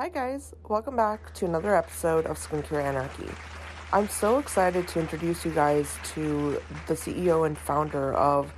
Hi, guys. Welcome back to another episode of Skincare Anarchy. I'm so excited to introduce you guys to the CEO and founder of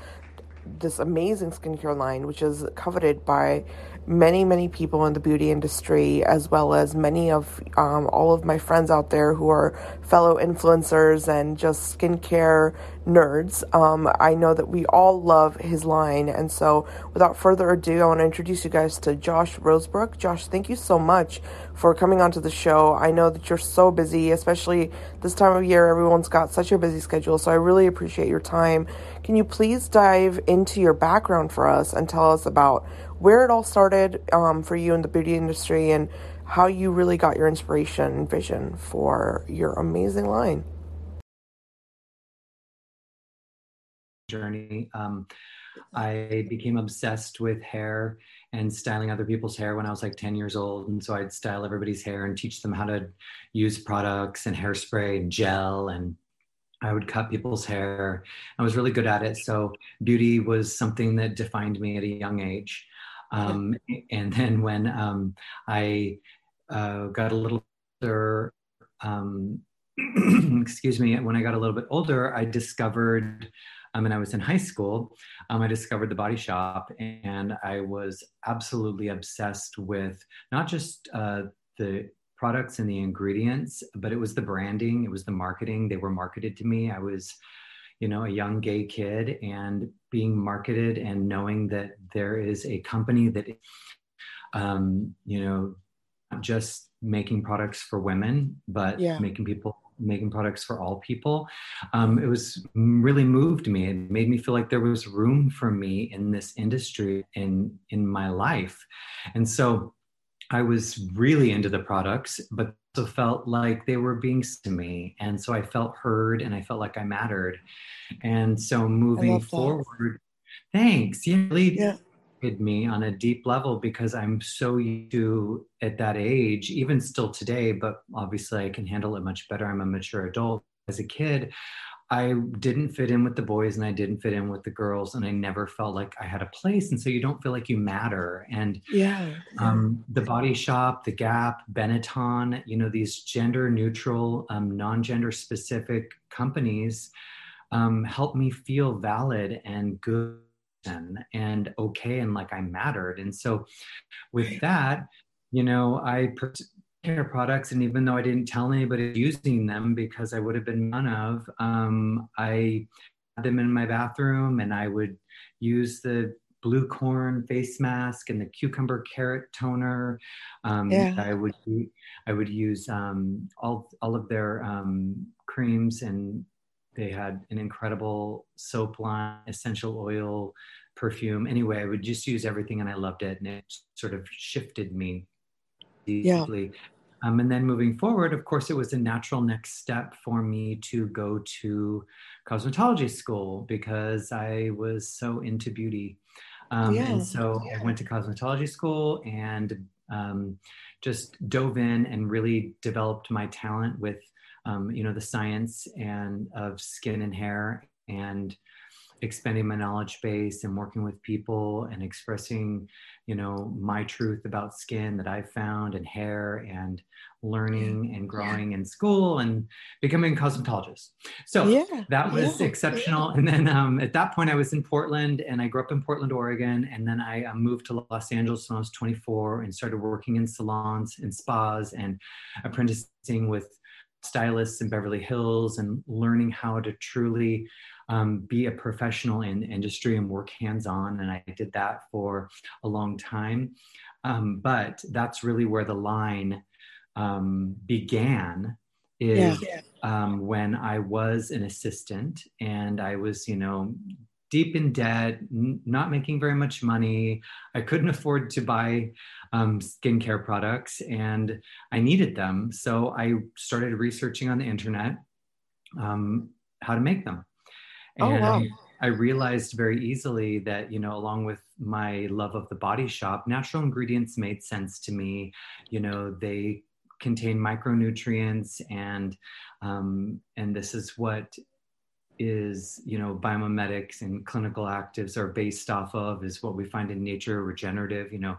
this amazing skincare line, which is coveted by many, many people in the beauty industry, as well as many of um, all of my friends out there who are fellow influencers and just skincare nerds. Um, I know that we all love his line. And so, without further ado, I want to introduce you guys to Josh Rosebrook. Josh, thank you so much for coming onto the show. I know that you're so busy, especially this time of year. Everyone's got such a busy schedule. So, I really appreciate your time. Can you please dive into your background for us and tell us about where it all started um, for you in the beauty industry and how you really got your inspiration and vision for your amazing line. Journey. Um, I became obsessed with hair and styling other people's hair when I was like 10 years old. And so I'd style everybody's hair and teach them how to use products and hairspray and gel and I would cut people's hair. I was really good at it. So beauty was something that defined me at a young age. Um, and then when um, I uh, got a little older, um, excuse me, when I got a little bit older, I discovered, um, and I was in high school, um, I discovered the body shop and I was absolutely obsessed with not just uh, the products and the ingredients, but it was the branding, it was the marketing. They were marketed to me. I was you know, a young gay kid and being marketed and knowing that there is a company that, um, you know, not just making products for women, but yeah. making people making products for all people. Um, it was really moved me. It made me feel like there was room for me in this industry in in my life, and so I was really into the products, but also felt like they were being to me. And so I felt heard and I felt like I mattered. And so moving forward, thanks. Yeah, really yeah. me on a deep level because I'm so used to at that age, even still today, but obviously I can handle it much better. I'm a mature adult. As a kid, I didn't fit in with the boys and I didn't fit in with the girls, and I never felt like I had a place. And so you don't feel like you matter. And yeah, um, the Body Shop, the Gap, Benetton, you know, these gender neutral, um, non gender specific companies um, help me feel valid and good and okay and like I mattered. And so with that, you know, I care products and even though i didn't tell anybody using them because i would have been none of um, i had them in my bathroom and i would use the blue corn face mask and the cucumber carrot toner um, yeah. i would i would use um, all, all of their um, creams and they had an incredible soap line essential oil perfume anyway i would just use everything and i loved it and it sort of shifted me deeply. Yeah. Um, and then moving forward, of course, it was a natural next step for me to go to cosmetology school because I was so into beauty. Um, yeah. And so yeah. I went to cosmetology school and um, just dove in and really developed my talent with, um, you know, the science and of skin and hair and expanding my knowledge base and working with people and expressing you know my truth about skin that i've found and hair and learning and growing in school and becoming a cosmetologist. So yeah. that was yeah. exceptional. And then um, at that point i was in portland and i grew up in portland oregon. And then i uh, moved to los angeles when i was 24 and started working in salons and spas and apprenticing with stylists in beverly hills and learning how to truly um, be a professional in industry and work hands on. And I did that for a long time. Um, but that's really where the line um, began is yeah. Um, when I was an assistant and I was, you know, deep in debt, n- not making very much money. I couldn't afford to buy um, skincare products and I needed them. So I started researching on the internet um, how to make them. Oh, and oh, wow. I realized very easily that, you know, along with my love of the body shop, natural ingredients made sense to me. You know, they contain micronutrients and um, and this is what is you know biomimetics and clinical actives are based off of is what we find in nature regenerative you know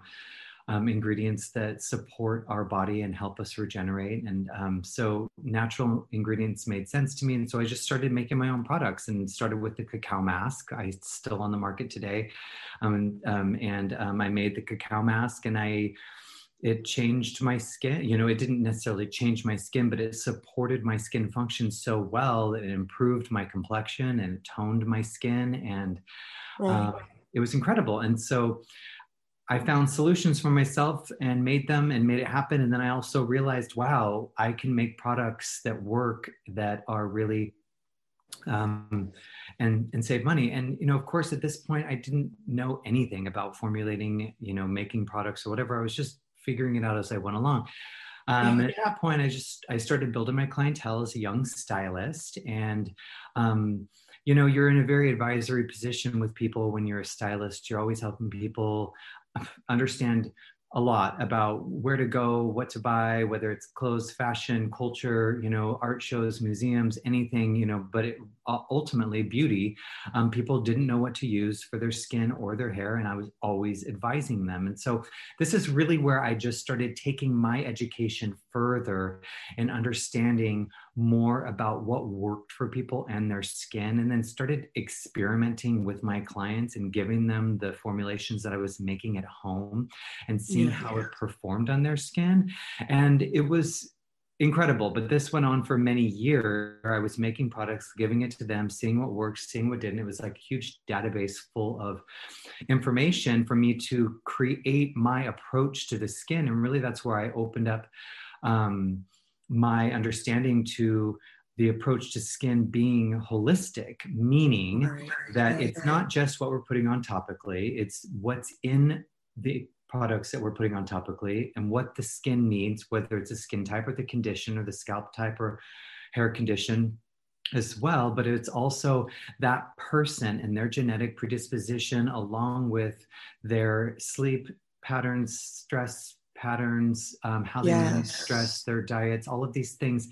um, ingredients that support our body and help us regenerate. And um, so natural ingredients made sense to me. And so I just started making my own products and started with the cacao mask. I still on the market today. Um, um and um, I made the cacao mask and I, it changed my skin. You know, it didn't necessarily change my skin, but it supported my skin function so well it improved my complexion and toned my skin. And uh, it was incredible. And so I found solutions for myself and made them and made it happen. And then I also realized, wow, I can make products that work that are really um, and and save money. And you know, of course, at this point, I didn't know anything about formulating, you know, making products or whatever. I was just figuring it out as I went along. Um, at that point, I just I started building my clientele as a young stylist, and um, you know, you're in a very advisory position with people when you're a stylist. You're always helping people understand a lot about where to go, what to buy, whether it's clothes, fashion, culture, you know, art shows, museums, anything, you know, but it, ultimately beauty. Um, people didn't know what to use for their skin or their hair, and I was always advising them. And so this is really where I just started taking my education further and understanding more about what worked for people and their skin, and then started experimenting with my clients and giving them the formulations that I was making at home and seeing yeah. how it performed on their skin. And it was incredible. But this went on for many years. I was making products, giving it to them, seeing what worked, seeing what didn't. It was like a huge database full of information for me to create my approach to the skin. And really, that's where I opened up um, my understanding to the approach to skin being holistic, meaning right, that it's not just what we're putting on topically, it's what's in the products that we're putting on topically and what the skin needs, whether it's a skin type or the condition or the scalp type or hair condition as well. But it's also that person and their genetic predisposition along with their sleep patterns stress patterns, um, how they yes. manage stress, their diets, all of these things,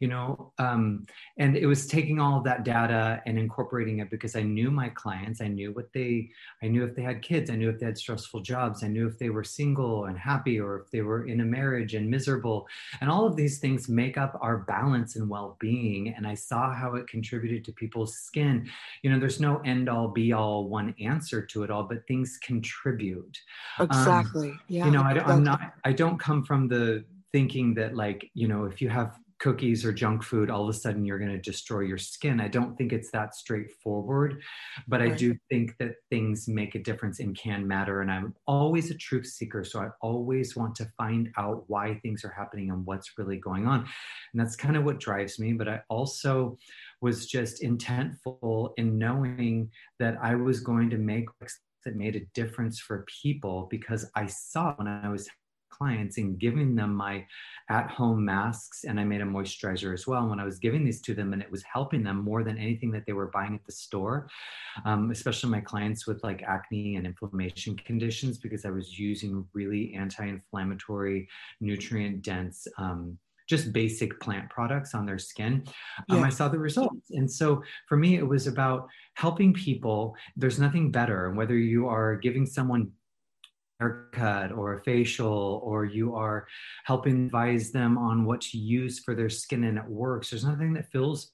you know. Um, and it was taking all of that data and incorporating it because I knew my clients. I knew what they, I knew if they had kids, I knew if they had stressful jobs, I knew if they were single and happy or if they were in a marriage and miserable. And all of these things make up our balance and well being. And I saw how it contributed to people's skin. You know, there's no end all be all one answer to it all, but things contribute. Um, exactly. Um, yeah. You know, I, am not, I don't come from the thinking that like, you know, if you have cookies or junk food, all of a sudden you're going to destroy your skin. I don't think it's that straightforward, but right. I do think that things make a difference and can matter. And I'm always a truth seeker. So I always want to find out why things are happening and what's really going on. And that's kind of what drives me. But I also was just intentful in knowing that I was going to make that made a difference for people because I saw when I was clients and giving them my at home masks and I made a moisturizer as well. And when I was giving these to them and it was helping them more than anything that they were buying at the store, um, especially my clients with like acne and inflammation conditions, because I was using really anti inflammatory, nutrient dense. Um, just basic plant products on their skin, um, yeah. I saw the results. And so for me, it was about helping people. There's nothing better. And whether you are giving someone haircut or a facial or you are helping advise them on what to use for their skin and it works. There's nothing that feels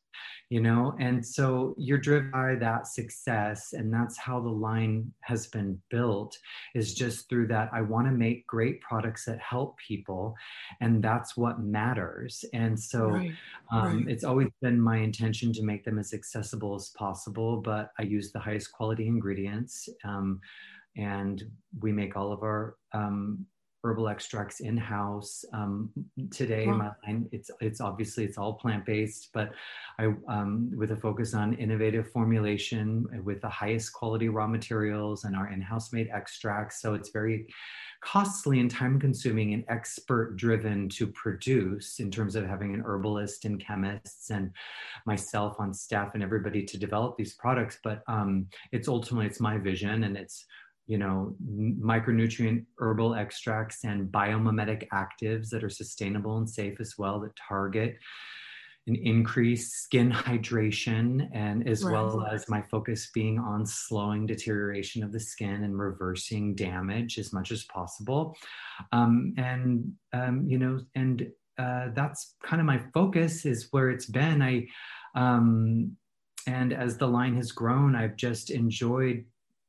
you know? And so you're driven by that success and that's how the line has been built is just through that i want to make great products that help people and that's what matters. And so right, um, right. it's always been my intention to make them as accessible as possible but i use the highest quality ingredients um, and we make all of our um, herbal extracts in house. Um, today, wow. my line it's it's obviously it's all plant based, but I um, with a focus on innovative formulation with the highest quality raw materials and our in house made extracts. So it's very costly and time consuming and expert driven to produce in terms of having an herbalist and chemists and myself on staff and everybody to develop these products but um, it's ultimately it's my vision and it's you know, micronutrient herbal extracts and biomimetic actives that are sustainable and safe as well that target an increased skin hydration and as right. well as my focus being on slowing deterioration of the skin and reversing damage as much as possible um, and um, you know and uh, that's kind of my focus is where it's been i um, and as the line has grown i've just enjoyed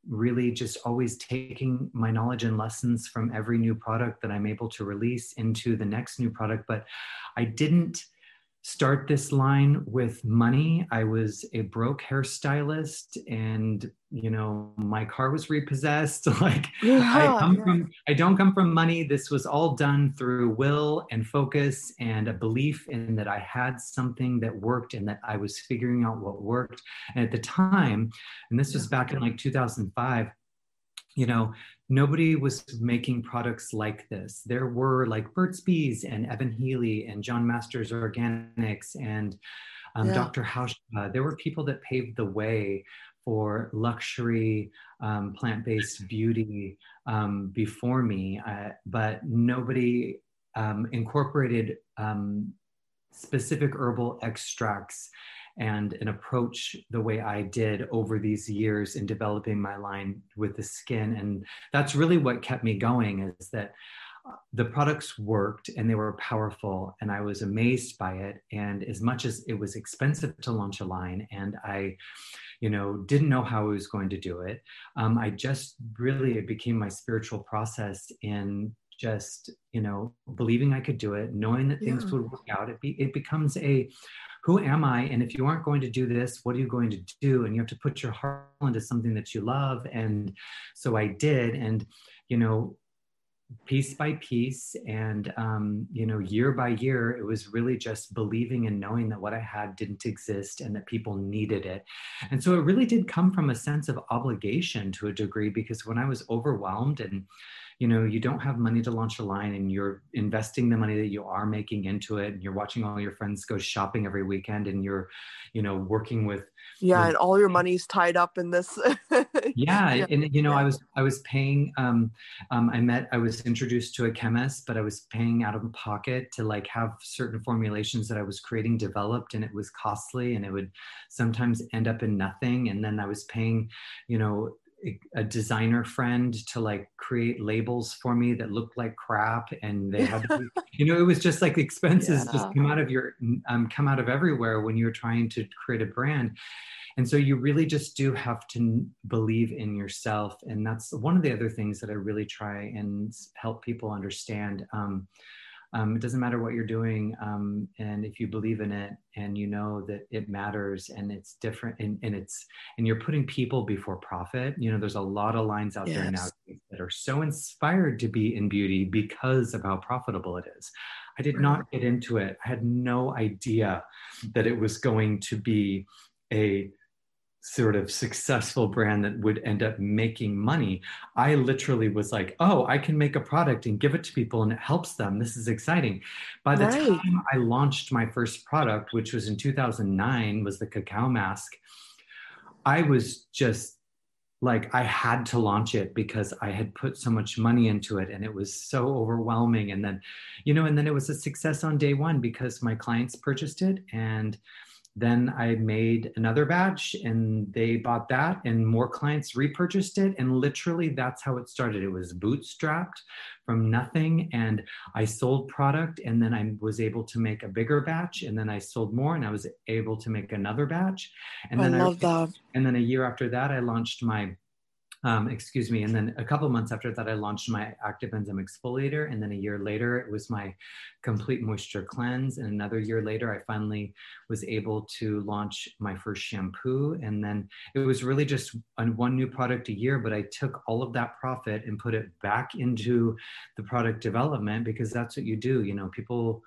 really just always taking my knowledge and lessons from every new product that i'm able to release into the next new product. But i didn't start this line with money. I was a broke hairstylist and you know my car was repossessed like yeah, I come yeah. from I don't come from money. This was all done through will and focus and a belief in that I had something that worked and that I was figuring out what worked. And at the time, and this was back in like 2005, you know, nobody was making products like this. There were like Burt's Bees and Evan Healy and John Masters Organics and um, yeah. Dr. Hauschka. Uh, there were people that paved the way for luxury um, plant-based beauty um, before me, uh, but nobody um, incorporated um, specific herbal extracts and an approach the way I did over these years in developing my line with the skin. And that's really what kept me going is that uh, the products worked and they were powerful and I was amazed by it. And as much as it was expensive to launch a line and I, you know, didn't know how I was going to do it, um, I just really, it became my spiritual process in just you know believing i could do it knowing that things yeah. would work out it, be, it becomes a who am I? And if you aren't going to do this, what are you going to do? And you have to put your heart into something that you love. And so I did. And, you know, piece by piece and um, you know year by year it was really just believing and knowing that what i had didn't exist and that people needed it. And so it really did come from a sense of obligation to a degree because when i was overwhelmed and you know you don't have money to launch a line and you're investing the money that you are making into it and you're watching all your friends go shopping every weekend and you're you know working with yeah with, and all your money's tied up in this yeah, yeah, and you know yeah. i was i was paying um, um i met i was introduced to a chemist but i was paying out of pocket to like have certain formulations that i was creating developed and it was costly and it would sometimes end up in nothing and then i was paying you know a designer friend to like create labels for me that looked like crap and they had to be, you know it was just like expenses yeah. just come out of your um, come out of everywhere when you're trying to create a brand. And so you really just do have to believe in yourself. And that's one of the other things that i really try and help people understand. Um, um, it doesn't matter what you're doing um, and if you believe in it and you know that it matters and it's different and, and it's and you're putting people before profit you know there's a lot of lines out yes. there now that are so inspired to be in beauty because of how profitable it is. I did not get into it. I had no idea that it was going to be a sort of successful brand that would end up making money. I literally was like, oh, I can make a product and give it to people and it helps them. This is exciting. By the right. time I launched my first product, which was in 2009, was the cacao mask, I was just like I had to launch it because I had put so much money into it and it was so overwhelming. And then, you know, and then it was a success on day one because my clients purchased it and then I made another batch and they bought that, and more clients repurchased it. And literally, that's how it started. It was bootstrapped from nothing. And I sold product, and then I was able to make a bigger batch, and then I sold more, and I was able to make another batch. And then love I, that. And then a year after that, I launched my um, excuse me. And then a couple months after that, I launched my active enzyme exfoliator. And then a year later, it was my complete moisture cleanse. And another year later, I finally was able to launch my first shampoo. And then it was really just on one new product a year, but I took all of that profit and put it back into the product development because that's what you do. You know, people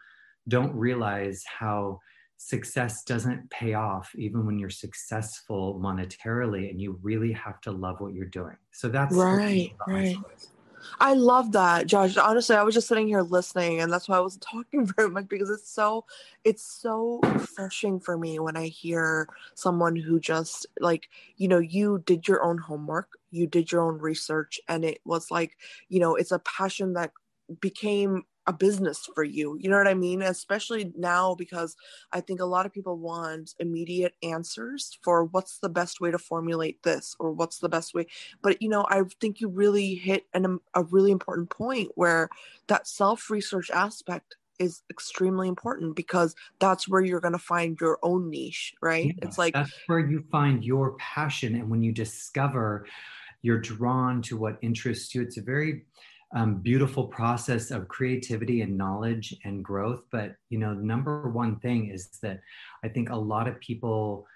don't realize how success doesn't pay off even when you're successful monetarily and you really have to love what you're doing. So that's right right. I love that, Josh. Honestly, I was just sitting here listening, and that's why I wasn't talking very much because it's so, it's so refreshing for me when I hear someone who just like, you know, you did your own homework, you did your own research, and it was like, you know, it's a passion that became a business for you. You know what I mean? Especially now because I think a lot of people want immediate answers for what's the best way to formulate this or what's the best way. But you know, I think you really hit an, um, a really important point where that self research aspect is extremely important because that's where you're going to find your own niche, right? Yeah, it's like that's where you find your passion. And when you discover you're drawn to what interests you, it's a very um, beautiful process of creativity and knowledge and growth. But you know, number one thing is that I think a lot of people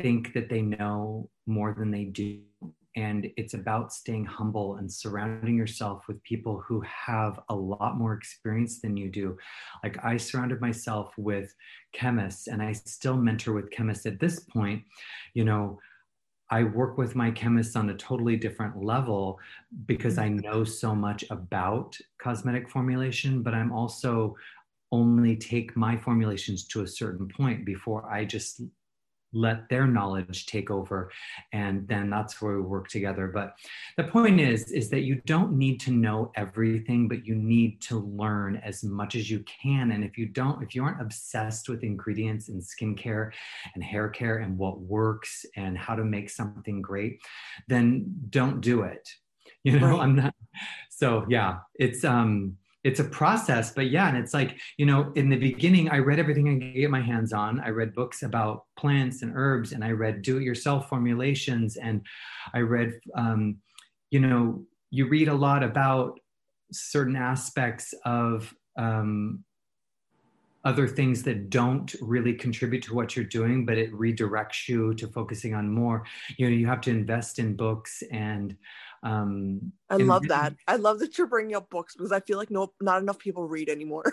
think that they know more than they do. And it's about staying humble and surrounding yourself with people who have a lot more experience than you do. Like I surrounded myself with chemists and I still mentor with chemists at this point. You know, I work with my chemists on a totally different level because mm-hmm. I know so much about cosmetic formulation, but I'm also only take my formulations to a certain point before I just let their knowledge take over and then that's where we work together. But the point is is that you don't need to know everything but you need to learn as much as you can. And if you don't if you aren't obsessed with ingredients and skincare and hair care and what works and how to make something great then don't do it. You know right. i'm not so yeah it's um it's a process but yeah and it's like you know in the beginning i read everything i could get my hands on. I read books about plants and herbs and i read do it yourself formulations and i read um, you know you read a lot about certain aspects of um, other things that don't really contribute to what you're doing but it redirects you to focusing on more you know you have to invest in books and um, I love that. I love that you're bringing up books because I feel like no, not enough people read anymore. so.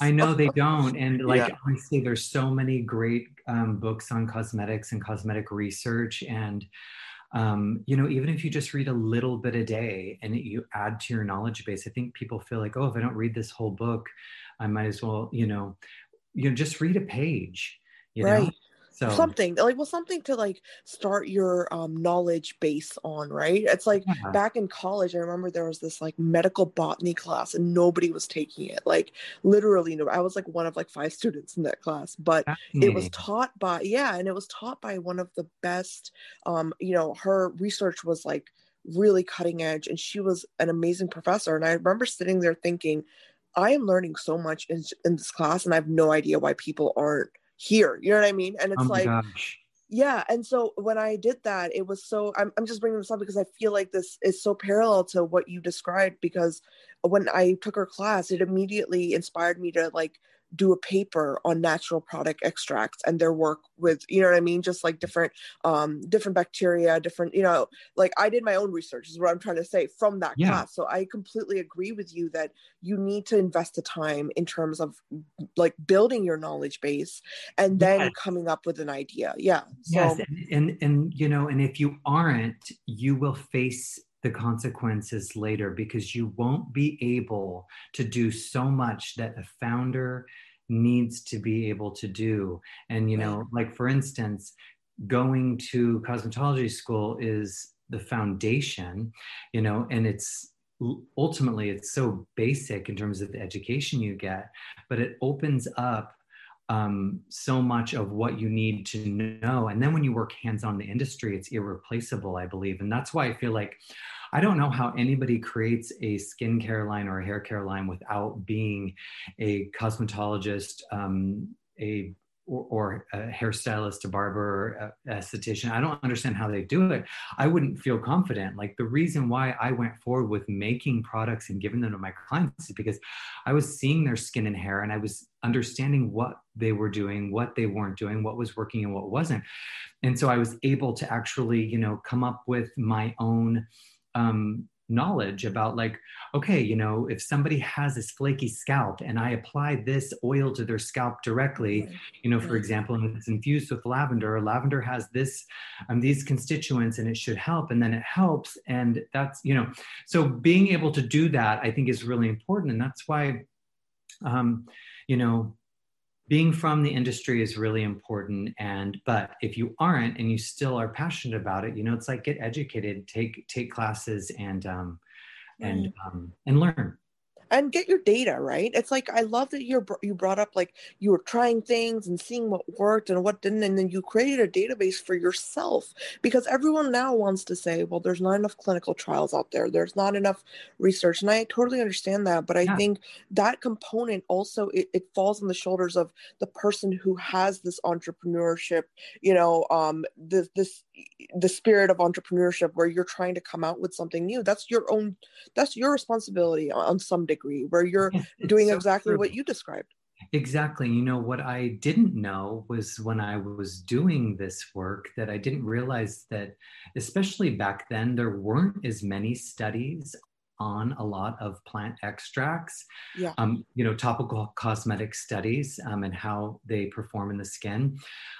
I know they don't, and like yeah. honestly, there's so many great um, books on cosmetics and cosmetic research, and um, you know, even if you just read a little bit a day and you add to your knowledge base, I think people feel like, oh, if I don't read this whole book, I might as well, you know, you know, just read a page. You right. know, so something like well something to like start your um, knowledge base on right it's like yeah. back in college i remember there was this like medical botany class and nobody was taking it like literally no i was like one of like five students in that class but it was taught by yeah and it was taught by one of the best um you know her research was like really cutting edge and she was an amazing professor and i remember sitting there thinking i am learning so much in, in this class and i have no idea why people aren't here. You know what I mean? And it's oh like, gosh. yeah. And so when I did that, it was so, I'm, I'm just bringing this up because I feel like this is so parallel to what you described because when I took her class, it immediately inspired me to like do a paper on natural product extracts and their work with you know what i mean? Just like different um different bacteria different you know like i did my own research is what i'm trying to say from that yeah. class. So i completely agree with you that you need to invest the time in terms of like building your knowledge base and then coming up with an idea. Yeah. So, yes and, and and you know and if you aren't you will face the consequences later because you won't be able to do so much that a founder needs to be able to do. And, you know, like for instance, going to cosmetology school is the foundation, you know, and it's ultimately it's so basic in terms of the education you get, but it opens up um, so much of what you need to know. And then when you work hands on the industry, it's irreplaceable, I believe. And that's why I feel like I don't know how anybody creates a skincare line or a hair care line without being a cosmetologist, um, a or, or, a hairstylist, a barber, a esthetician. I don't understand how they do it. I wouldn't feel confident. Like the reason why I went forward with making products and giving them to my clients is because I was seeing their skin and hair and I was understanding what they were doing, what they weren't doing, what was working and what wasn't. And so I was able to actually, you know, come up with my own um, knowledge about like okay you know if somebody has this flaky scalp and i apply this oil to their scalp directly you know for example and it's infused with lavender lavender has this um, these constituents and it should help and then it helps and that's you know so being able to do that i think is really important and that's why um, you know being from the industry is really important and but if you aren't and you still are passionate about it you know it's like get educated take take classes and um and um and learn and get your data right? It's like i love that you're you brought up like you were trying things and seeing what worked and what didn't and then you created a database for yourself because everyone now wants to say well there's not enough clinical trials out there. There's not enough research. And i totally understand that but i yeah. think that component also it, it falls on the shoulders of the person who has this entrepreneurship you know um this this the spirit of entrepreneurship where you're trying to come out with something new. That's your own that's your responsibility on some degree where you're doing so exactly true. what you described exactly you know what i didn't know was when i was doing this work that i didn't realize that especially back then there weren't as many studies on a lot of plant extracts, yeah. um, you know, topical cosmetic studies um, and how they perform in the skin.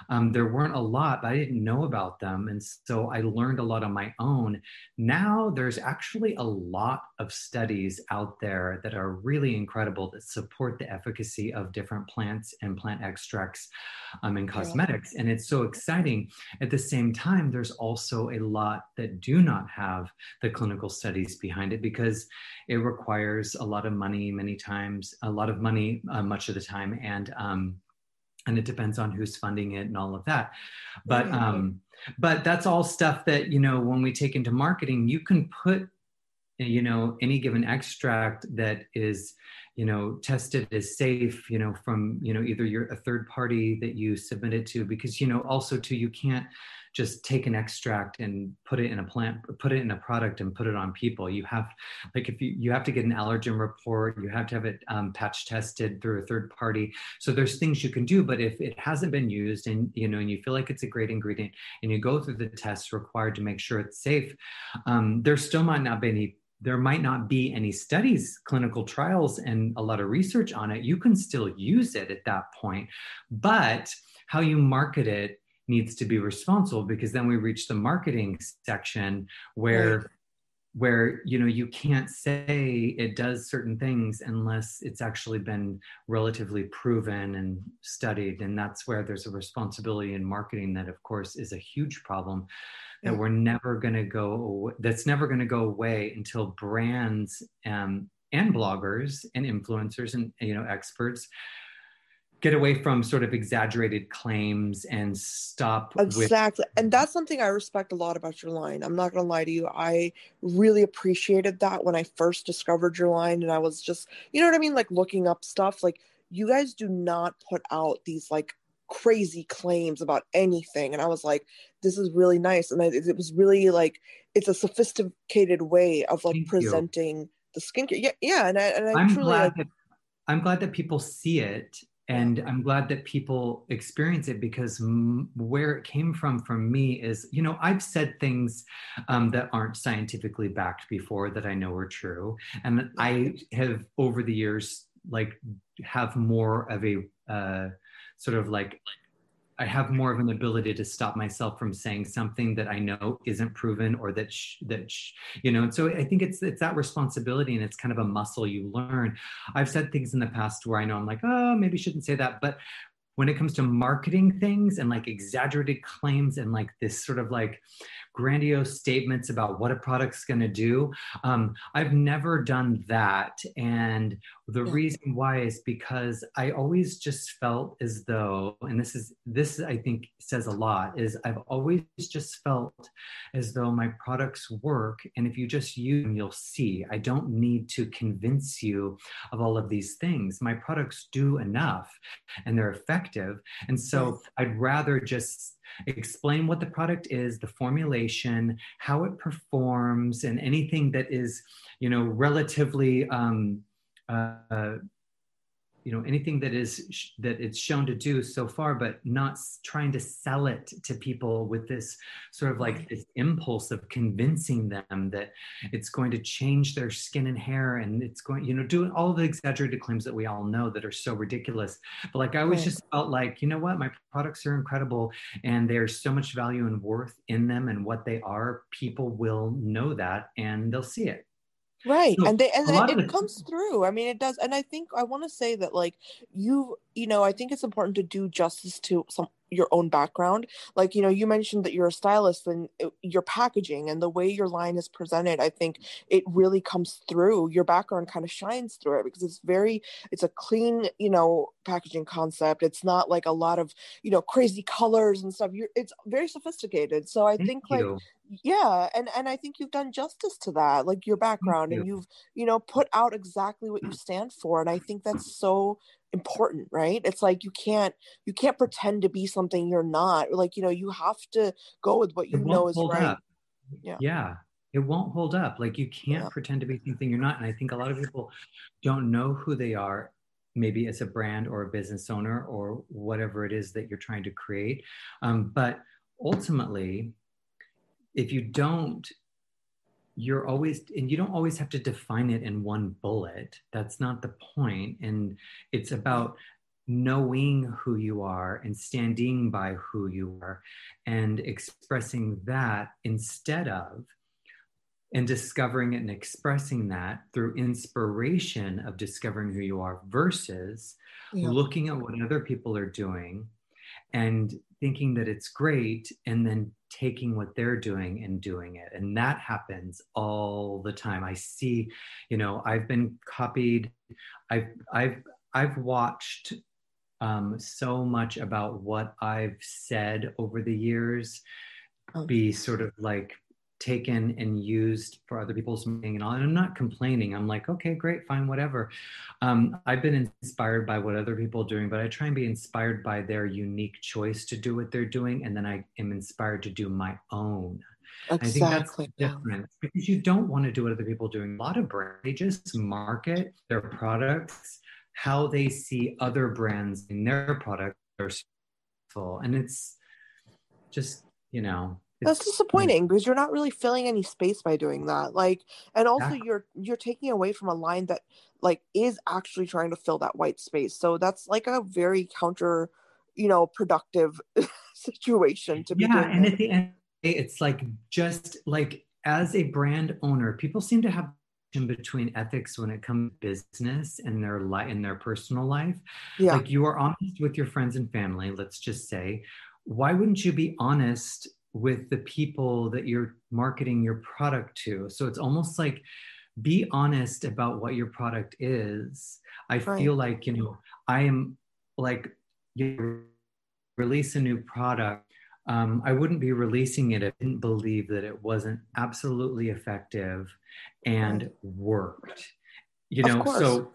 Um, there weren't a lot, but I didn't know about them. And so I learned a lot on my own. Now there's actually a lot of studies out there that are really incredible that support the efficacy of different plants and plant extracts um, in cosmetics. Yeah. And it's so exciting. At the same time, there's also a lot that do not have the clinical studies behind it because because it requires a lot of money many times, a lot of money uh, much of the time, and um, and it depends on who's funding it and all of that. But um, but that's all stuff that you know when we take into marketing, you can put you know any given extract that is you know tested as safe you know from you know either you're a third party that you submit it to because you know also too you can't just take an extract and put it in a plant put it in a product and put it on people. You have like if you you have to get an allergen report you have to have it um, patch tested through a third party. So there's things you can do but if it hasn't been used and you know and you feel like it's a great ingredient and you go through the tests required to make sure it's safe um, there still might not be any there might not be any studies, clinical trials, and a lot of research on it. You can still use it at that point, but how you market it needs to be responsible because then we reach the marketing section where. Where you know you can't say it does certain things unless it's actually been relatively proven and studied. And that's where there's a responsibility in marketing that of course is a huge problem that we're never going to go that's never going to go away until brands um, and bloggers and influencers and you know experts get away from sort of exaggerated claims and stop exactly with- and that's something i respect a lot about your line i'm not going to lie to you i really appreciated that when i first discovered your line and i was just you know what i mean like looking up stuff like you guys do not put out these like crazy claims about anything and i was like this is really nice and I, it was really like it's a sophisticated way of like Thank presenting you. the skincare yeah yeah and i, and I am truly glad like, that, i'm glad that people see it and i'm glad that people experience it because m- where it came from from me is you know i've said things um, that aren't scientifically backed before that i know are true. And i have over the years like have more of a uh, sort of like I have more of an ability to stop myself from saying something that I know isn't proven or that sh- that sh- you know. And so I think it's it's that responsibility and it's kind of a muscle you learn. I've said things in the past where I know I'm like, oh, maybe shouldn't say that, but when it comes to marketing things and like exaggerated claims and like this sort of like grandiose statements about what a product's going to do. Um, I've never done that. And the yeah. reason why is because I always just felt as though, and this is, this I think says a lot, is I've always just felt as though my products work. And if you just use them, you'll see. I don't need to convince you of all of these things. My products do enough and they're effective. And so I'd rather just explain what the product is, the formulation, how it performs, and anything that is, you know, relatively um, uh, you know anything that is that it's shown to do so far but not trying to sell it to people with this sort of like this impulse of convincing them that it's going to change their skin and hair and it's going you know doing all the exaggerated claims that we all know that are so ridiculous. But like i always right. just felt like you know what? My products are incredible and there's so much value and worth in them and what they are people will know that and they'll see it right so and they and it, it comes through i mean it does and i think i want to say that like you you know i think it's important to do justice to some your own background. Like you know you mentioned that you're a stylist and uh, your packaging and the way your line is presented i think it really comes through. Your background kind of shines through it because it's very it's a clean you know packaging concept. It's not like a lot of you know crazy colors and stuff. You're it's very sophisticated. So i Thank think you. like yeah and and i think you've done justice to that like your background you. and you've you know put out exactly what you stand for and i think that's so important right? It's like you can't you can't pretend to be something you're not like you know you have to go with what you know is right. up. yeah. Yeah. It won't hold up. Like you can't yeah. pretend to be something you're not and i think a lot of people don't know who they are maybe as a brand or a business owner or whatever it is that you're trying to create. Um, but ultimately if you don't you're always and you don't always have to define it in one bullet that's not the point and it's about knowing who you are and standing by who you are and expressing that instead of and discovering it and expressing that through inspiration of discovering who you are versus yeah. looking at what other people are doing and thinking that it's great and then taking what they're doing and doing it. And that happens all the time. I see you know i've been copied. I've i've i've watched um, so much about what i've said over the years oh. be sort of like taken and used for other people's meaning and all. And I'm not complaining. I'm like, okay, great, fine, whatever. Um, I've been inspired by what other people are doing, but I try and be inspired by their unique choice to do what they're doing. And then I am inspired to do my own. Exactly. I think that's different because you don't want to do what other people are doing. A lot of brands, they just market their products how they see other brands in their products are successful. And it's just, you know, that's disappointing because you're not really filling any space by doing that like and also yeah. you're you're taking away from a line that like is actually trying to fill that white space so that's like a very counter you know productive situation to be yeah and at the end it's like just like as a brand owner people seem to have in between ethics when it comes to business and their life in their personal life yeah. like you are honest with your friends and family let's just say why wouldn't you be honest with the people that you're marketing your product to. So it's almost like be honest about what your product is. I right. feel like, you know, I am like, you release a new product. Um, I wouldn't be releasing it if I didn't believe that it wasn't absolutely effective and worked. You know, so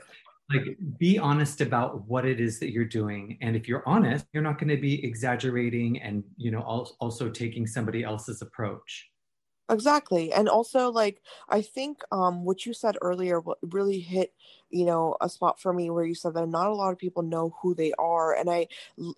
like be honest about what it is that you're doing. And if you're honest you're not going to be exaggerating and you know also taking somebody else's approach. Exactly. And also like i think um what you said earlier really hit you know a spot for me where you said that not a lot of people know who they are. And i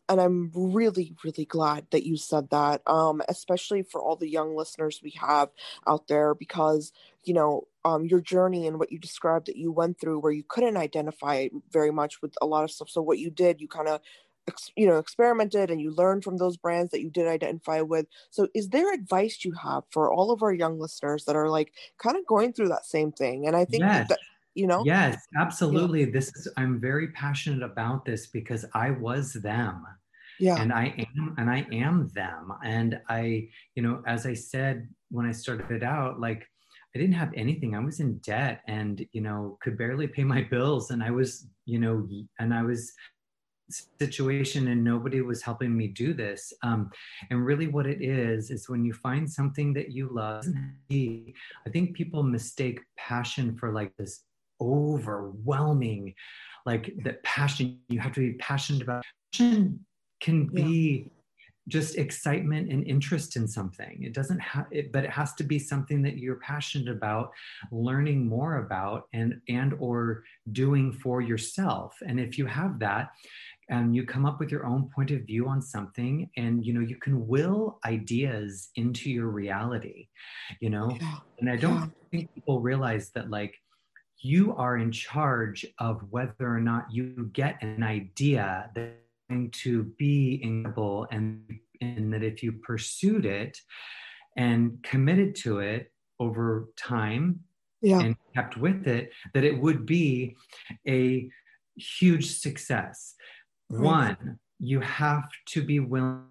and i'm really really glad that you said that um especially for all the young listeners we have out there because you know um, your journey and what you described that you went through where you couldn't identify very much with a lot of stuff. So what you did you kind of you know experimented and you learned from those brands that you did identify with. So is there advice you have for all of our young listeners that are like kind of going through that same thing? And i think yes. that you know? Yes absolutely. Yeah. this is i'm very passionate about this because i was them. Yeah. And i am and i am them. And i you know as i said when i started out like I didn't have anything. I was in debt and, you know, could barely pay my bills. And I was, you know, and I was situation and nobody was helping me do this. Um, and really what it is, is when you find something that you love, I think people mistake passion for like this overwhelming, like that passion, you have to be passionate about. Passion can be just excitement and interest in something it doesn't have it, but it has to be something that you're passionate about learning more about and and or doing for yourself and if you have that and you come up with your own point of view on something and you know you can will ideas into your reality you know yeah. and i don't yeah. think people realize that like you are in charge of whether or not you get an idea that to be incredible and, and that if you pursued it and committed to it over time yeah. and kept with it, that it would be a huge success. Right. One, you have to be willing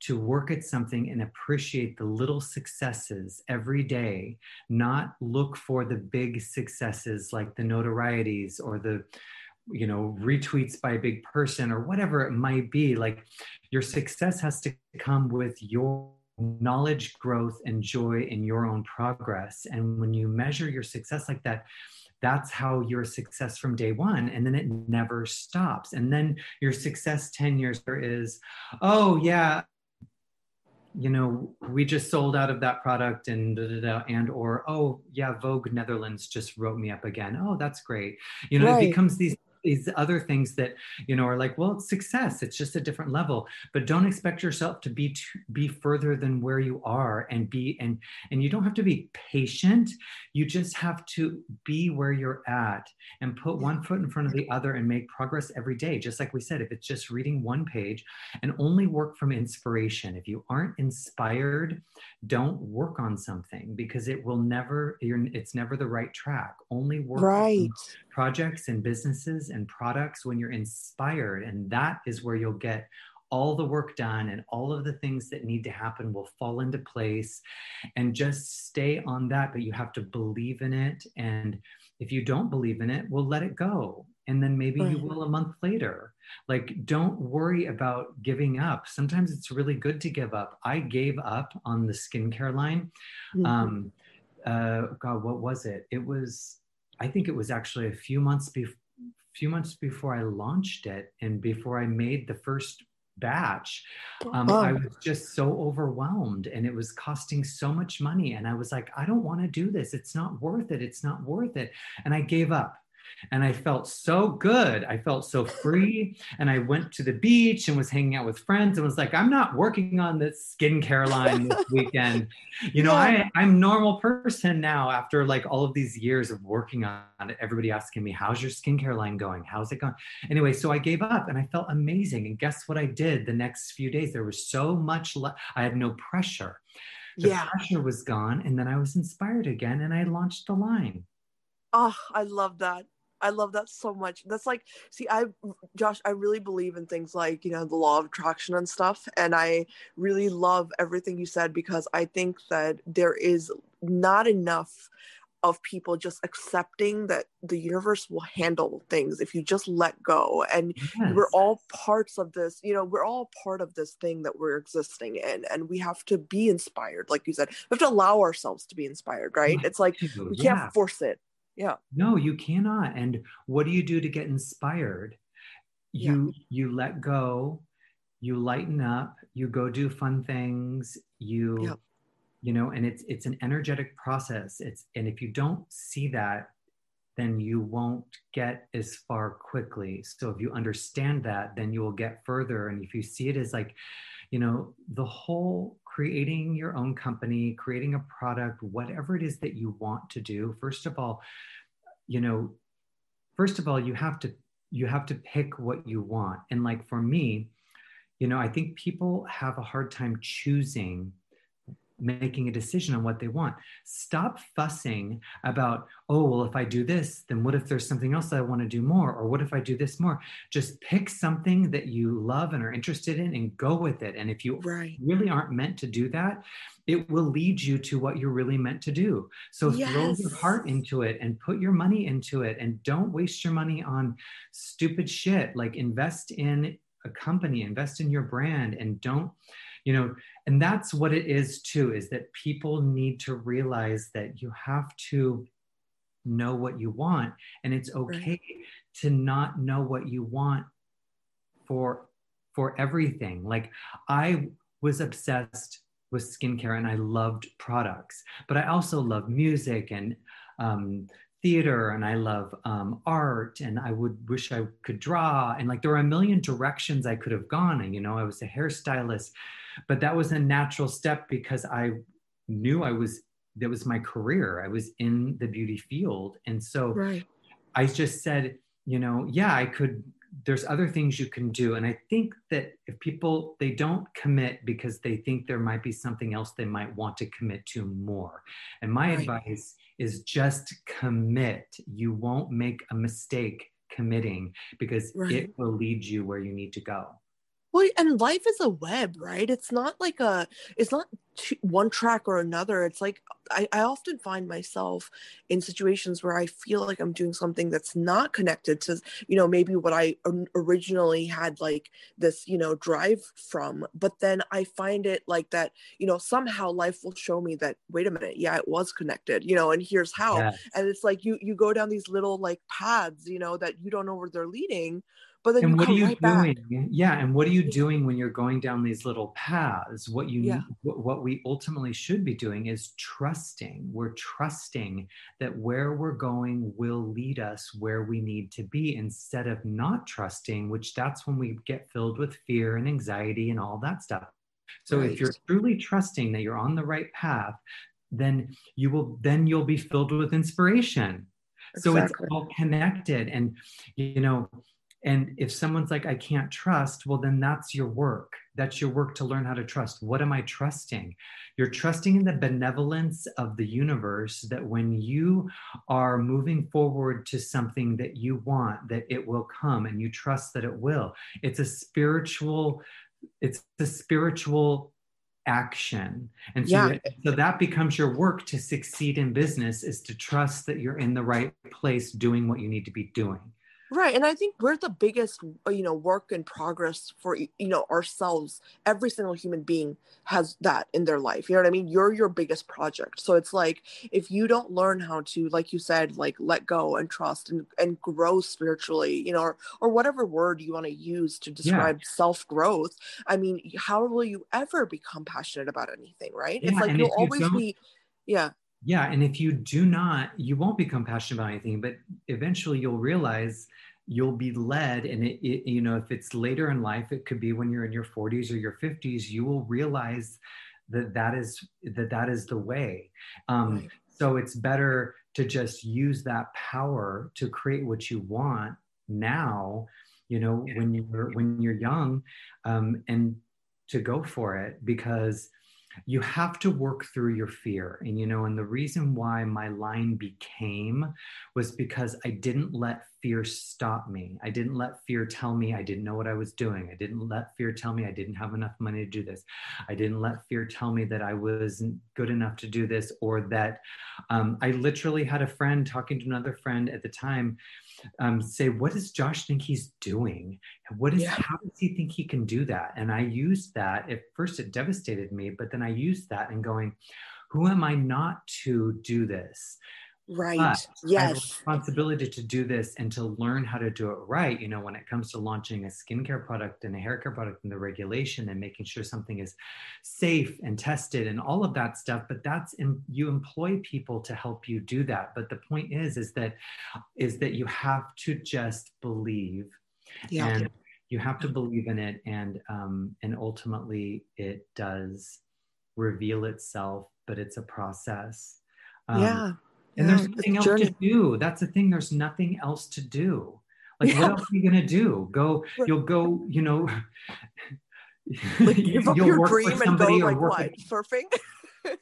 to work at something and appreciate the little successes every day, not look for the big successes like the notorieties or the you know retweets by a big person or whatever it might be like your success has to come with your knowledge growth and joy in your own progress. And when you measure your success like that that's how your success from day one and then it never stops. And then your success 10 years is oh yeah you know we just sold out of that product and da, da, da, and or oh yeah vogue netherlands just wrote me up again. Oh that's great. You know right. it becomes these these other things that you know are like well it's success it's just a different level. But don't expect yourself to be to be further than where you are and be and and you don't have to be patient. You just have to be where you're at and put one foot in front of the other and make progress every day. Just like we said if it's just reading one page and only work from inspiration. If you aren't inspired don't work on something because it will never you're it's never the right track. Only work right. projects and businesses and products when you're inspired. And that is where you'll get all the work done and all of the things that need to happen will fall into place. And just stay on that but you have to believe in it. And if you don't believe in it we'll let it go. And then maybe you will a month later. Like don't worry about giving up. Sometimes it's really good to give up. I gave up on the skincare line. Mm-hmm. um uh god what was it? It was I think it was actually a few months before few months before I launched it and before I made the first batch, um, oh. I was just so overwhelmed and it was costing so much money. And I was like, I don't want to do this. It's not worth it. It's not worth it. And I gave up and I felt so good. I felt so free. And I went to the beach and was hanging out with friends and was like, I'm not working on this skincare line this weekend. You know. I, I'm normal person now after like all of these years of working on it. Everybody asking me, how's your skincare line going? How's it going? Anyway, so I gave up and I felt amazing. And guess what I did the next few days? There was so much, le- I had no pressure. The yeah. pressure was gone. And then I was inspired again and I launched the line. Oh, I love that. I love that so much. That's like, see, I, Josh, I really believe in things like, you know, the law of attraction and stuff. And I really love everything you said because I think that there is not enough of people just accepting that the universe will handle things if you just let go and yes. we're all parts of this you know we're all part of this thing that we're existing in and we have to be inspired like you said we have to allow ourselves to be inspired right it's like we can't force it yeah. No you cannot. And what do you do to get inspired? You yeah. you let go you lighten up you go do fun things you yeah. you know and it's it's an energetic process. It's and if you don't see that then you won't get as far quickly. So if you understand that then you will get further. And if you see it as like you know the whole creating your own company, creating a product, whatever it is that you want to do, first of all, you know, first of all, you have to you have to pick what you want. And like for me, you know, I think people have a hard time choosing making a decision on what they want. Stop fussing about, oh, well, if I do this, then what if there's something else I want to do more? Or what if I do this more? Just pick something that you love and are interested in and go with it. And if you right. really aren't meant to do that, it will lead you to what you're really meant to do. So yes. throw your heart into it and put your money into it and don't waste your money on stupid shit. Like invest in a company, invest in your brand and don't you know and that's what it is too is that people need to realize that you have to know what you want and it's okay right. to not know what you want for for everything like i was obsessed with skincare and i loved products but i also love music and um, theater and I love um, art and I would wish I could draw. And like there were a million directions I could have gone. And, you know, I was a hairstylist but that was a natural step because I knew I was that was my career. I was in the beauty field. And so right. I just said, you know, yeah, I could there's other things you can do and i think that if people they don't commit because they think there might be something else they might want to commit to more and my right. advice is just commit you won't make a mistake committing because right. it will lead you where you need to go well and life is a web right? It's not like a it's not one track or another. It's like I, I often find myself in situations where i feel like i'm doing something that's not connected to you know maybe what i originally had like this you know drive from. But then i find it like that you know somehow life will show me that wait a minute yeah it was connected you know and here's how. And it's like you you go down these little like paths you know that you don't know where they're leading but then and you what are you right doing back. yeah and what are you doing when you're going down these little paths? What you Yeah. what, what we ultimately should be doing is trusting. We're trusting that where we're going will lead us where we need to be instead of not trusting which that's when we get filled with fear and anxiety and all that stuff. So if you're truly trusting that you're on the right path then you will then you'll be filled with inspiration. So it's all connected. And you know and if someone's like i can't trust well then that's your work. That's your work to learn how to trust. What am i trusting? You're trusting in the benevolence of the universe that when you are moving forward to something that you want that it will come and you trust that it will. It's a spiritual it's the spiritual action. And so, Yeah. you- so that becomes your work to succeed in business is to trust that you're in the right place doing what you need to be doing Right. And I think we're the biggest, uh, you know, work in progress for, you know, ourselves. Every single human being has that in their life. You know what I mean? You're your biggest project. So it's like if you don't learn how to, like you said, like let go and trust and, and grow spiritually, you know, or, or whatever word you want to use to describe self growth, I mean, how will you ever become passionate about anything? Right. it's like you'll always be, yeah. Yeah, and if you do not, you won't become passionate about anything, but eventually you'll realize you'll be led and it, it, you know if it's later in life it could be when you're in your 40s or your 50s you will realize that that is that that is the way um, Right. so it's better to just use that power to create what you want now you know when you're when you're young um, and to go for it because you have to work through your fear. And you know and the reason why my line became was because i didn't let fear stop me. I didn't let fear tell me i didn't know what i was doing. I didn't let fear tell me i didn't have enough money to do this. I didn't let fear tell me that i wasn't good enough to do this or that um, i literally had a friend talking to another friend at the time um, say what does josh think he's doing? What is Yeah. how does he think he can do that? And i used that at first it devastated me but then i used that and going who am i not to do this Right. But I have a yes. responsibility to do this and to learn how to do it right. You know, when it comes to launching a skincare product and a hair care product and the regulation and making sure something is safe and tested and all of that stuff. But that's in, you employ people to help you do that. But the point is, is that is that you have to just believe Yeah. and you have to believe in it and um, and ultimately it does reveal itself but it's a process um, yeah. And there's nothing else journey. to do. That's the thing there's nothing else to do. Like Yeah. what else are you gonna do? Go you'll go you know like give up you'll your dream and go somebody or like work what? At- surfing?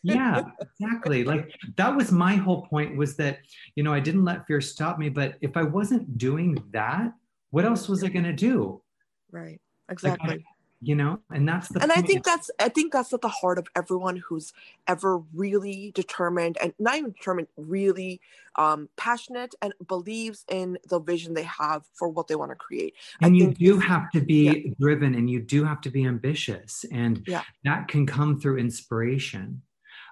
Yeah exactly. Like that was my whole point was that you know i didn't let fear stop me but if i wasn't doing that what else was i going to do? Right. Like, exactly you know? And that's the and i think that's i think that's at the heart of everyone who's ever really determined and not even determined really um passionate and believes in the vision they have for what they want to create. I and you do have to be driven and you do have to be ambitious and Yeah. that can come through inspiration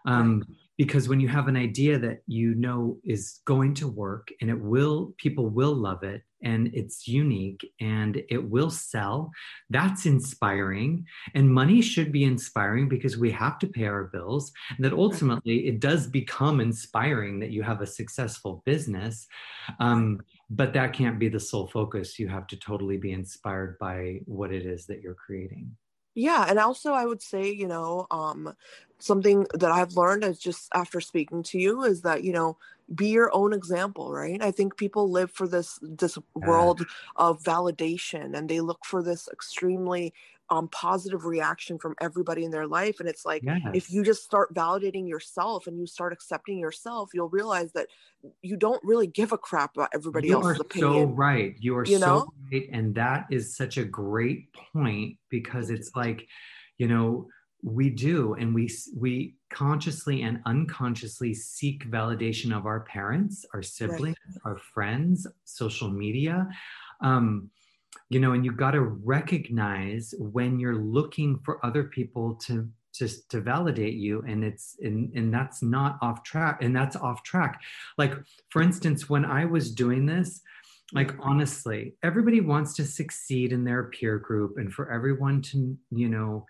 um, because when you have an idea that you know is going to work and it will people will love it and it's unique and it will sell. That's inspiring. And money should be inspiring because we have to pay our bills. And that ultimately it does become inspiring that you have a successful business. Um, but that can't be the sole focus. You have to totally be inspired by what it is that you're creating. Yeah and also i would say you know um something that i've learned is just after speaking to you is that you know be your own example right i think people live for this this world of validation and they look for this extremely um, positive reaction from everybody in their life. And it's like, yes. if you just start validating yourself and you start accepting yourself, you'll realize that you don't really give a crap about everybody you else's are opinion. so right you are You so know? right and that is such a great point because it's like you know we do and we we consciously and unconsciously seek validation of our parents our siblings our friends social media. Um you know and you got to recognize when you're looking for other people to just to validate you and it's and, and that's not off track and that's off track. Like for instance when i was doing this like honestly everybody wants to succeed in their peer group and for everyone to you know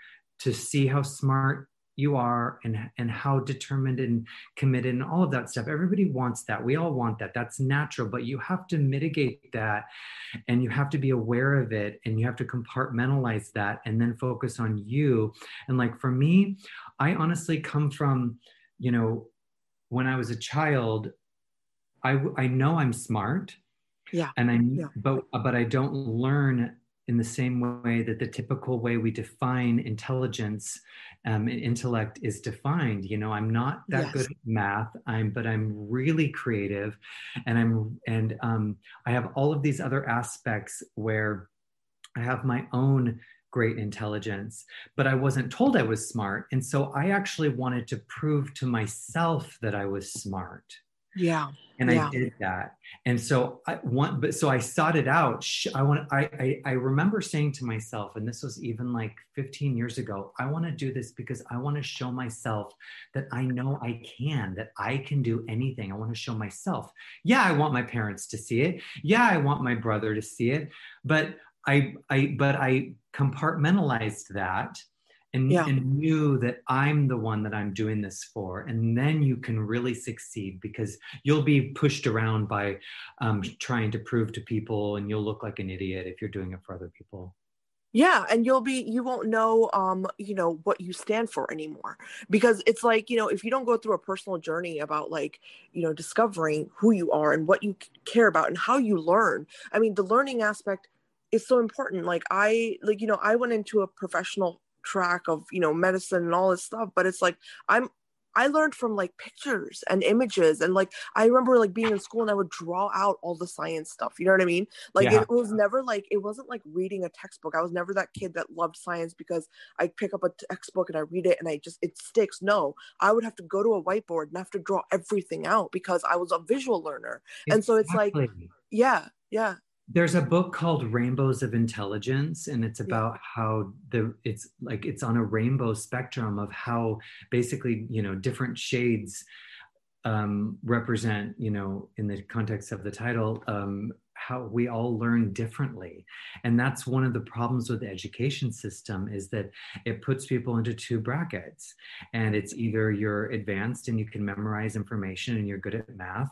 to see how smart you are and and how determined and committed and all of that stuff everybody wants that we all want that that's natural but you have to mitigate that and you have to be aware of it and you have to compartmentalize that and then focus on you and like for me i honestly come from you know when i was a child i i know i'm smart Yeah. and i Yeah. but but i don't learn in the same way that the typical way we define intelligence um, and intellect is defined you know i'm not that Yes. good at math i'm but i'm really creative and i'm and um, i have all of these other aspects where i have my own great intelligence but i wasn't told i was smart and so i actually wanted to prove to myself that i was smart Yeah. And Yeah. I did that. And so I want, but so I sought it out. Sh- I want, I, I, I remember saying to myself, and this was even like 15 years ago, I want to do this because I want to show myself that I know I can, that I can do anything. I want to show myself. Yeah, I want my parents to see it. Yeah, I want my brother to see it. But I, I, but I compartmentalized that and, Yeah. and knew that I'm the one that I'm doing this for. And then you can really succeed because you'll be pushed around by um, trying to prove to people and you'll look like an idiot if you're doing it for other people. Yeah, and you'll be you won't know um you know what you stand for anymore because it's like, you know, if you don't go through a personal journey about like, you know, discovering who you are and what you care about and how you learn. I mean, the learning aspect is so important. Like I like you know, I went into a professional track of, you know, medicine and all this stuff, but it's like I'm I learned from like pictures and images and like I remember like being in school and I would draw out all the science stuff. You know what I mean? Like Yeah. it was never like it wasn't like reading a textbook. I was never that kid that loved science because I pick up a textbook and I read it and I just it sticks. No, I would have to go to a whiteboard and have to draw everything out because I was a visual learner. And so it's like- Yeah, yeah, there's a book called rainbows of intelligence and it's about how the it's like it's on a rainbow spectrum of how basically you know different shades um, represent you know in the context of the title um, how we all learn differently. And that's one of the problems with the education system is that it puts people into two brackets. And it's either you're advanced and you can memorize information and you're good at math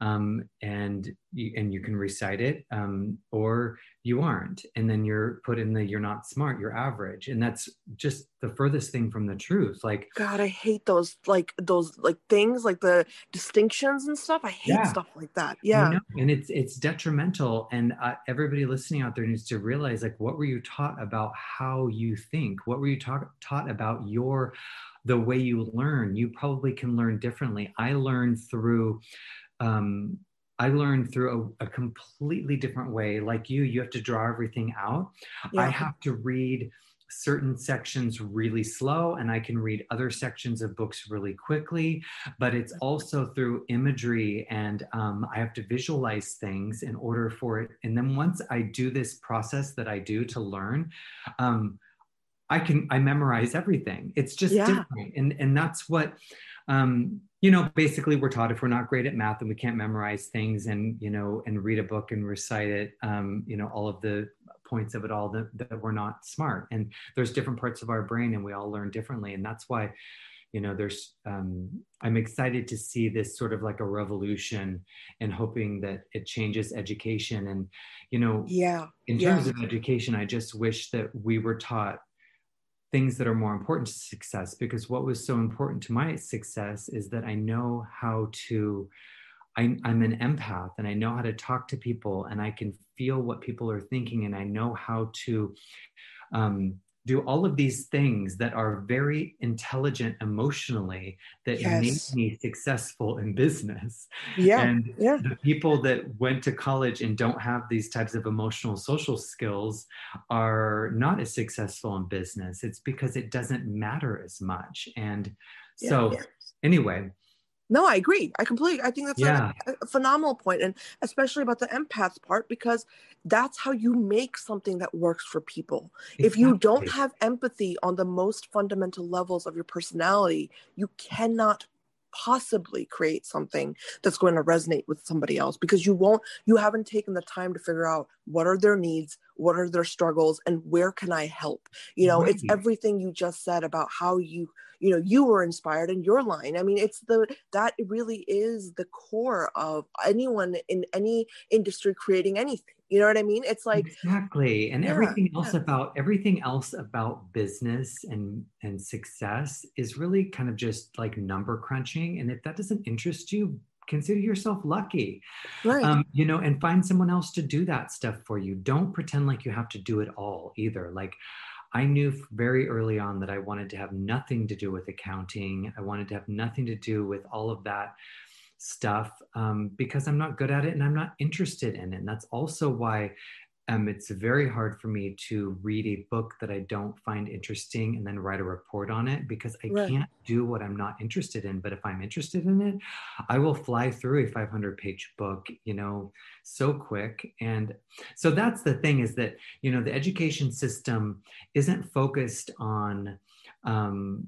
um, and you, and you can recite it um, or you aren't and then you're put in the you're not smart you're average and that's just the furthest thing from the truth like God, I hate those like those like things like the distinctions and stuff. I hate Yeah. stuff like that. Yeah, and it's it's detrimental and uh, everybody listening out there needs to realize like what were you taught about how you think what were you taught taught about your the way you learn you probably can learn differently i learned through um, i learned through a, a completely different way like you you have to draw everything out i have to read certain sections really slow and I can read other sections of books really quickly, but it's also through imagery and um, I have to visualize things in order for it. And then once I do this process that I do to learn, um, I can I memorize everything. It's just Yeah. different, and and that's what um, you know. Basically, we're taught if we're not great at math and we can't memorize things, and you know, and read a book and recite it, um, you know, all of the points of it all that, that we're not smart. And there's different parts of our brain, and we all learn differently, and that's why you know there's um, i'm excited to see this sort of like a revolution and hoping that it changes education and you know yeah, in Yeah. terms of education i just wish that we were taught things that are more important to success because what was so important to my success is that i know how to I, i'm an empath and i know how to talk to people and i can feel what people are thinking and i know how to um, do all of these things that are very intelligent emotionally that yes. made me successful in business. Yeah. And yeah. the people that went to college and don't have these types of emotional social skills are not as successful in business. It's because it doesn't matter as much. And so, yeah. anyway, no, I agree. I completely. I think that's yeah. a, a, phenomenal point, and especially about the empath part because that's how you make something that works for people. Exactly. If you don't have empathy on the most fundamental levels of your personality, you cannot possibly create something that's going to resonate with somebody else because you won't you haven't taken the time to figure out what are their needs what are their struggles and where can i help you know right. it's everything you just said about how you you know you were inspired in your line i mean it's the that really is the core of anyone in any industry creating anything you know what i mean it's like exactly and yeah, everything else yeah. about everything else about business and and success is really kind of just like number crunching and if that doesn't interest you consider yourself lucky right um, you know and find someone else to do that stuff for you don't pretend like you have to do it all either like I knew very early on that I wanted to have nothing to do with accounting. I wanted to have nothing to do with all of that stuff um, because I'm not good at it and I'm not interested in it. And that's also why um, it's very hard for me to read a book that I don't find interesting and then write a report on it because I right. can't do what I'm not interested in. But if I'm interested in it, I will fly through a 500 page book, you know, so quick. And so that's the thing is that, you know, the education system isn't focused on, um,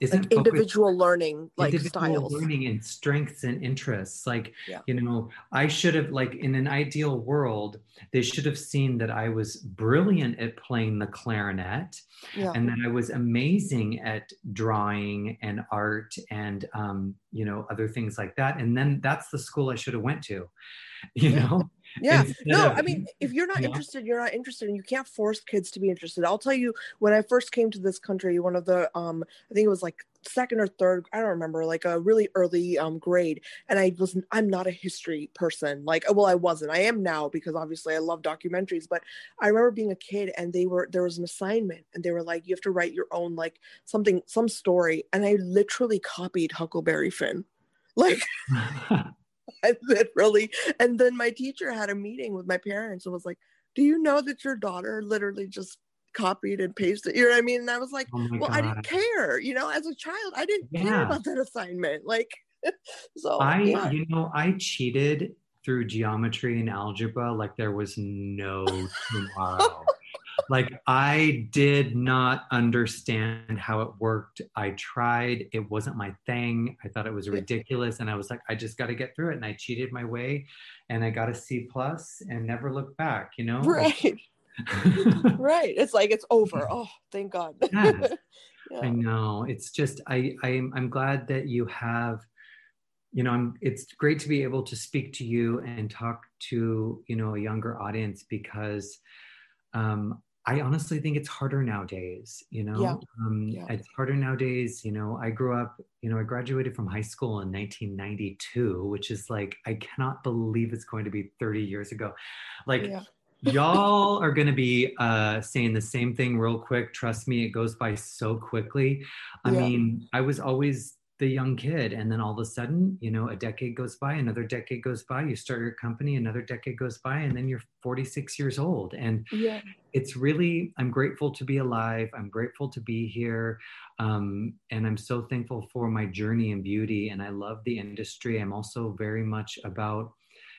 isn't like individual learning like individual styles learning and strengths and interests like yeah. you know i should have like in an ideal world they should have seen that i was brilliant at playing the clarinet yeah. and that i was amazing at drawing and art and um, you know other things like that and then that's the school i should have went to you know yeah. No of, i mean if you're not interested you're not interested and you can't force kids to be interested. I'll tell you when i first came to this country one of the um i think it was like second or third i don't remember like a really early um grade and i was i'm not a history person. Like well i wasn't. I am now because obviously i love documentaries but i remember being a kid and they were there was an assignment and they were like you have to write your own like something some story and i literally copied huckleberry finn. Like I literally, and then my teacher had a meeting with my parents and was like, Do you know that your daughter literally just copied and pasted? You know what I mean? And I was like, oh Well, God. I didn't care. You know, as a child, I didn't yeah. care about that assignment. Like, so I, yeah. you know, I cheated through geometry and algebra like there was no tomorrow like I did not understand how it worked. I tried, it wasn't my thing. I thought it was ridiculous. And I was like, I just got to get through it. And I cheated my way and I got a C plus and never looked back, you know? Right. right. It's like it's over. Oh, thank God. yeah. yeah. I know. It's just I, I'm, I'm glad that you have you know I'm, it's great to be able to speak to you and talk to you know a younger audience because um, I honestly think it's harder nowadays, you know. Yeah. Um, yeah. It's harder nowadays, you know. I grew up, you know, I graduated from high school in 1992, which is like, I cannot believe it's going to be 30 years ago. Like, yeah. y'all are going to be uh, saying the same thing real quick. Trust me, it goes by so quickly. I mean, I was always the young kid and then all of a sudden you know a decade goes by another decade goes by you start your company another decade goes by and then you're 46 years old and yeah. it's really i'm grateful to be alive i'm grateful to be here um, and i'm so thankful for my journey in beauty and i love the industry i'm also very much about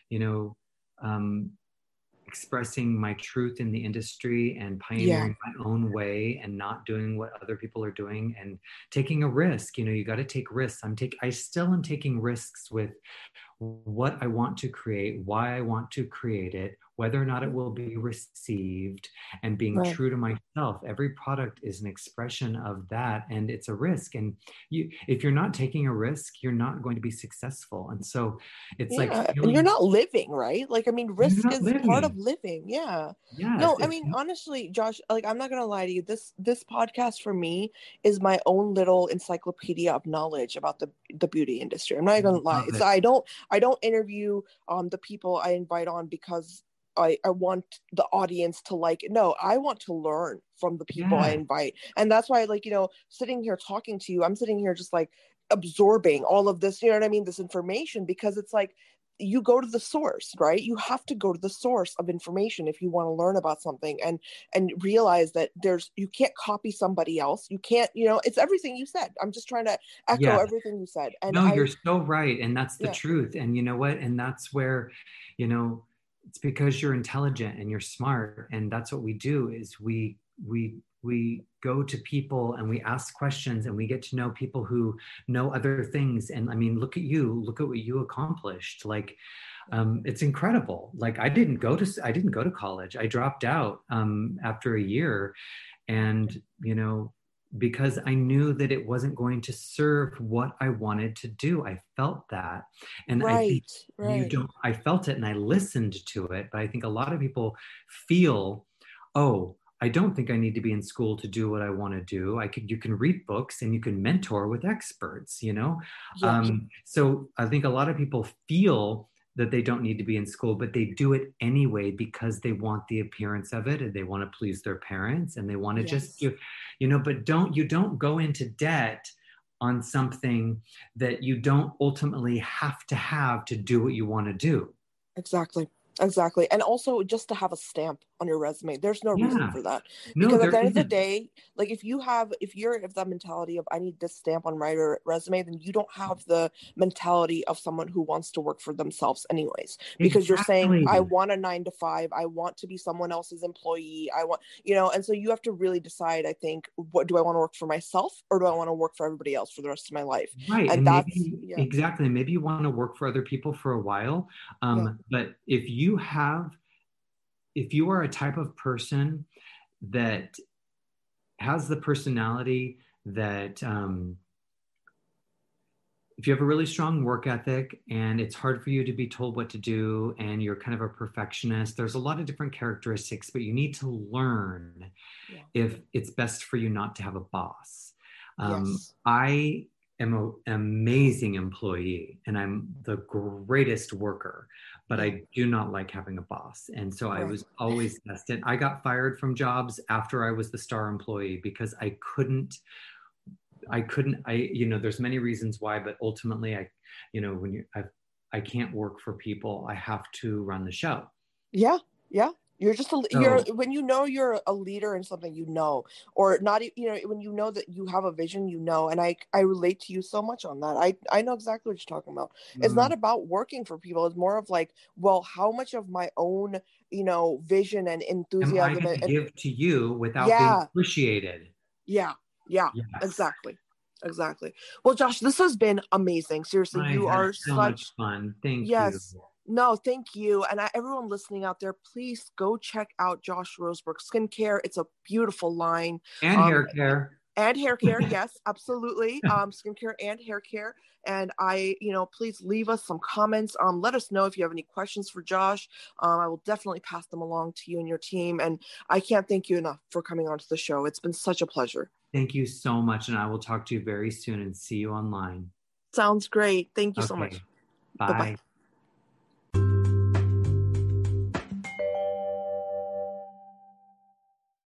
you know um, expressing my truth in the industry and pioneering yeah. my own way and not doing what other people are doing and taking a risk you know you got to take risks i'm take i still am taking risks with what i want to create why i want to create it whether or not it will be received and being right. true to myself every product is an expression of that and it's a risk and you if you're not taking a risk you're not going to be successful and so it's yeah. like feeling, you're not living right like i mean risk is living. part of living yeah yeah no i mean honestly josh like i'm not gonna lie to you this this podcast for me is my own little encyclopedia of knowledge about the the beauty industry i'm not gonna lie so i don't i don't interview um the people i invite on because I, I want the audience to like it. No, I want to learn from the people Yeah. I invite. And that's why, like, you know, sitting here talking to you, I'm sitting here just like absorbing all of this, you know what I mean? This information because it's like you go to the source, right? You have to go to the source of information if you want to learn about something and and realize that there's you can't copy somebody else. You can't, you know, it's everything you said. I'm just trying to echo Yeah. everything you said. And no, I, you're so right. And that's the Yeah. truth. And you know what? And that's where, you know, it's because you're intelligent and you're smart. And that's what we do is we we we go to people and we ask questions and we get to know people who know other things. And I mean, look at you, look at what you accomplished. Like um, it's incredible. Like I didn't go to I didn't go to college. I dropped out um, after a year. And you know, because I knew that it wasn't going to serve what I wanted to do. I felt that. And I think right, you don't, I felt it and I listened to it. But I think a lot of people feel, oh, I don't think I need to be in school to do what I want to do. I could, you can read books and you can mentor with experts, you know? Yeah. Um, so I think a lot of people feel that they don't need to be in school, but they do it anyway because they want the appearance of it and they want to please their parents and they want to just Yes. do, you know, but don't, you don't go into debt on something that you don't ultimately have to have to do what you want to do. Exactly. Exactly. And also just to have a stamp on your resume. There's no reason for that. No, because at the end of the day, like if you have if you're of that mentality of I need this stamp on my resume, then you don't have the mentality of someone who wants to work for themselves anyways. Because you're saying, I want a nine to five, I want to be someone else's employee, I want you know, and so you have to really decide, I think, what do I want to work for myself or do I want to work for everybody else for the rest of my life? right and and, that's- maybe yeah. exactly maybe you want to work for other people for a while um, Yeah. but if you have if you are a type of person that has the personality that um, if you have a really strong work ethic and it's hard for you to be told what to do and you're kind of a perfectionist there's a lot of different characteristics but you need to learn Yeah. if it's best for you not to have a boss um, yes. I am a- an amazing employee and I'm the greatest worker, but I do not like having a boss. And so I was always tested. I got fired from jobs after I was the star employee because I couldn't. I couldn't. I you know, there's many reasons why, but ultimately, I, you know, when you, I, I can't work for people. I have to run the show. Yeah, yeah. You're just a you're So- when you know you're a leader in something you know, or not. You know when you know that you have a vision, you know. And I I relate to you so much on that. I I know exactly what you're talking about. It's Mm. not about working for people. It's more of like, well, how much of my own you know vision and Am I enthusiasm and, give to you without Yeah. being appreciated? yeah, yeah, Yes. exactly, exactly. Well, Josh, this has been amazing. Seriously, I you are so such much fun. Thank Yes. you. No, thank you. And I, everyone listening out there, please go check out Josh Rosebrook Skincare. It's a beautiful line And Um, hair care. and hair care. yes, absolutely. Um, skincare and hair care. And I, you know, please leave us some comments. Um, let us know if you have any questions for Josh. Um, I will definitely pass them along to you and your team. And I can't thank you enough for coming onto the show. It's been such a pleasure. Thank you so much. And I will talk to you very soon and see you online. Sounds great. Thank you so much. Bye. Bye-bye.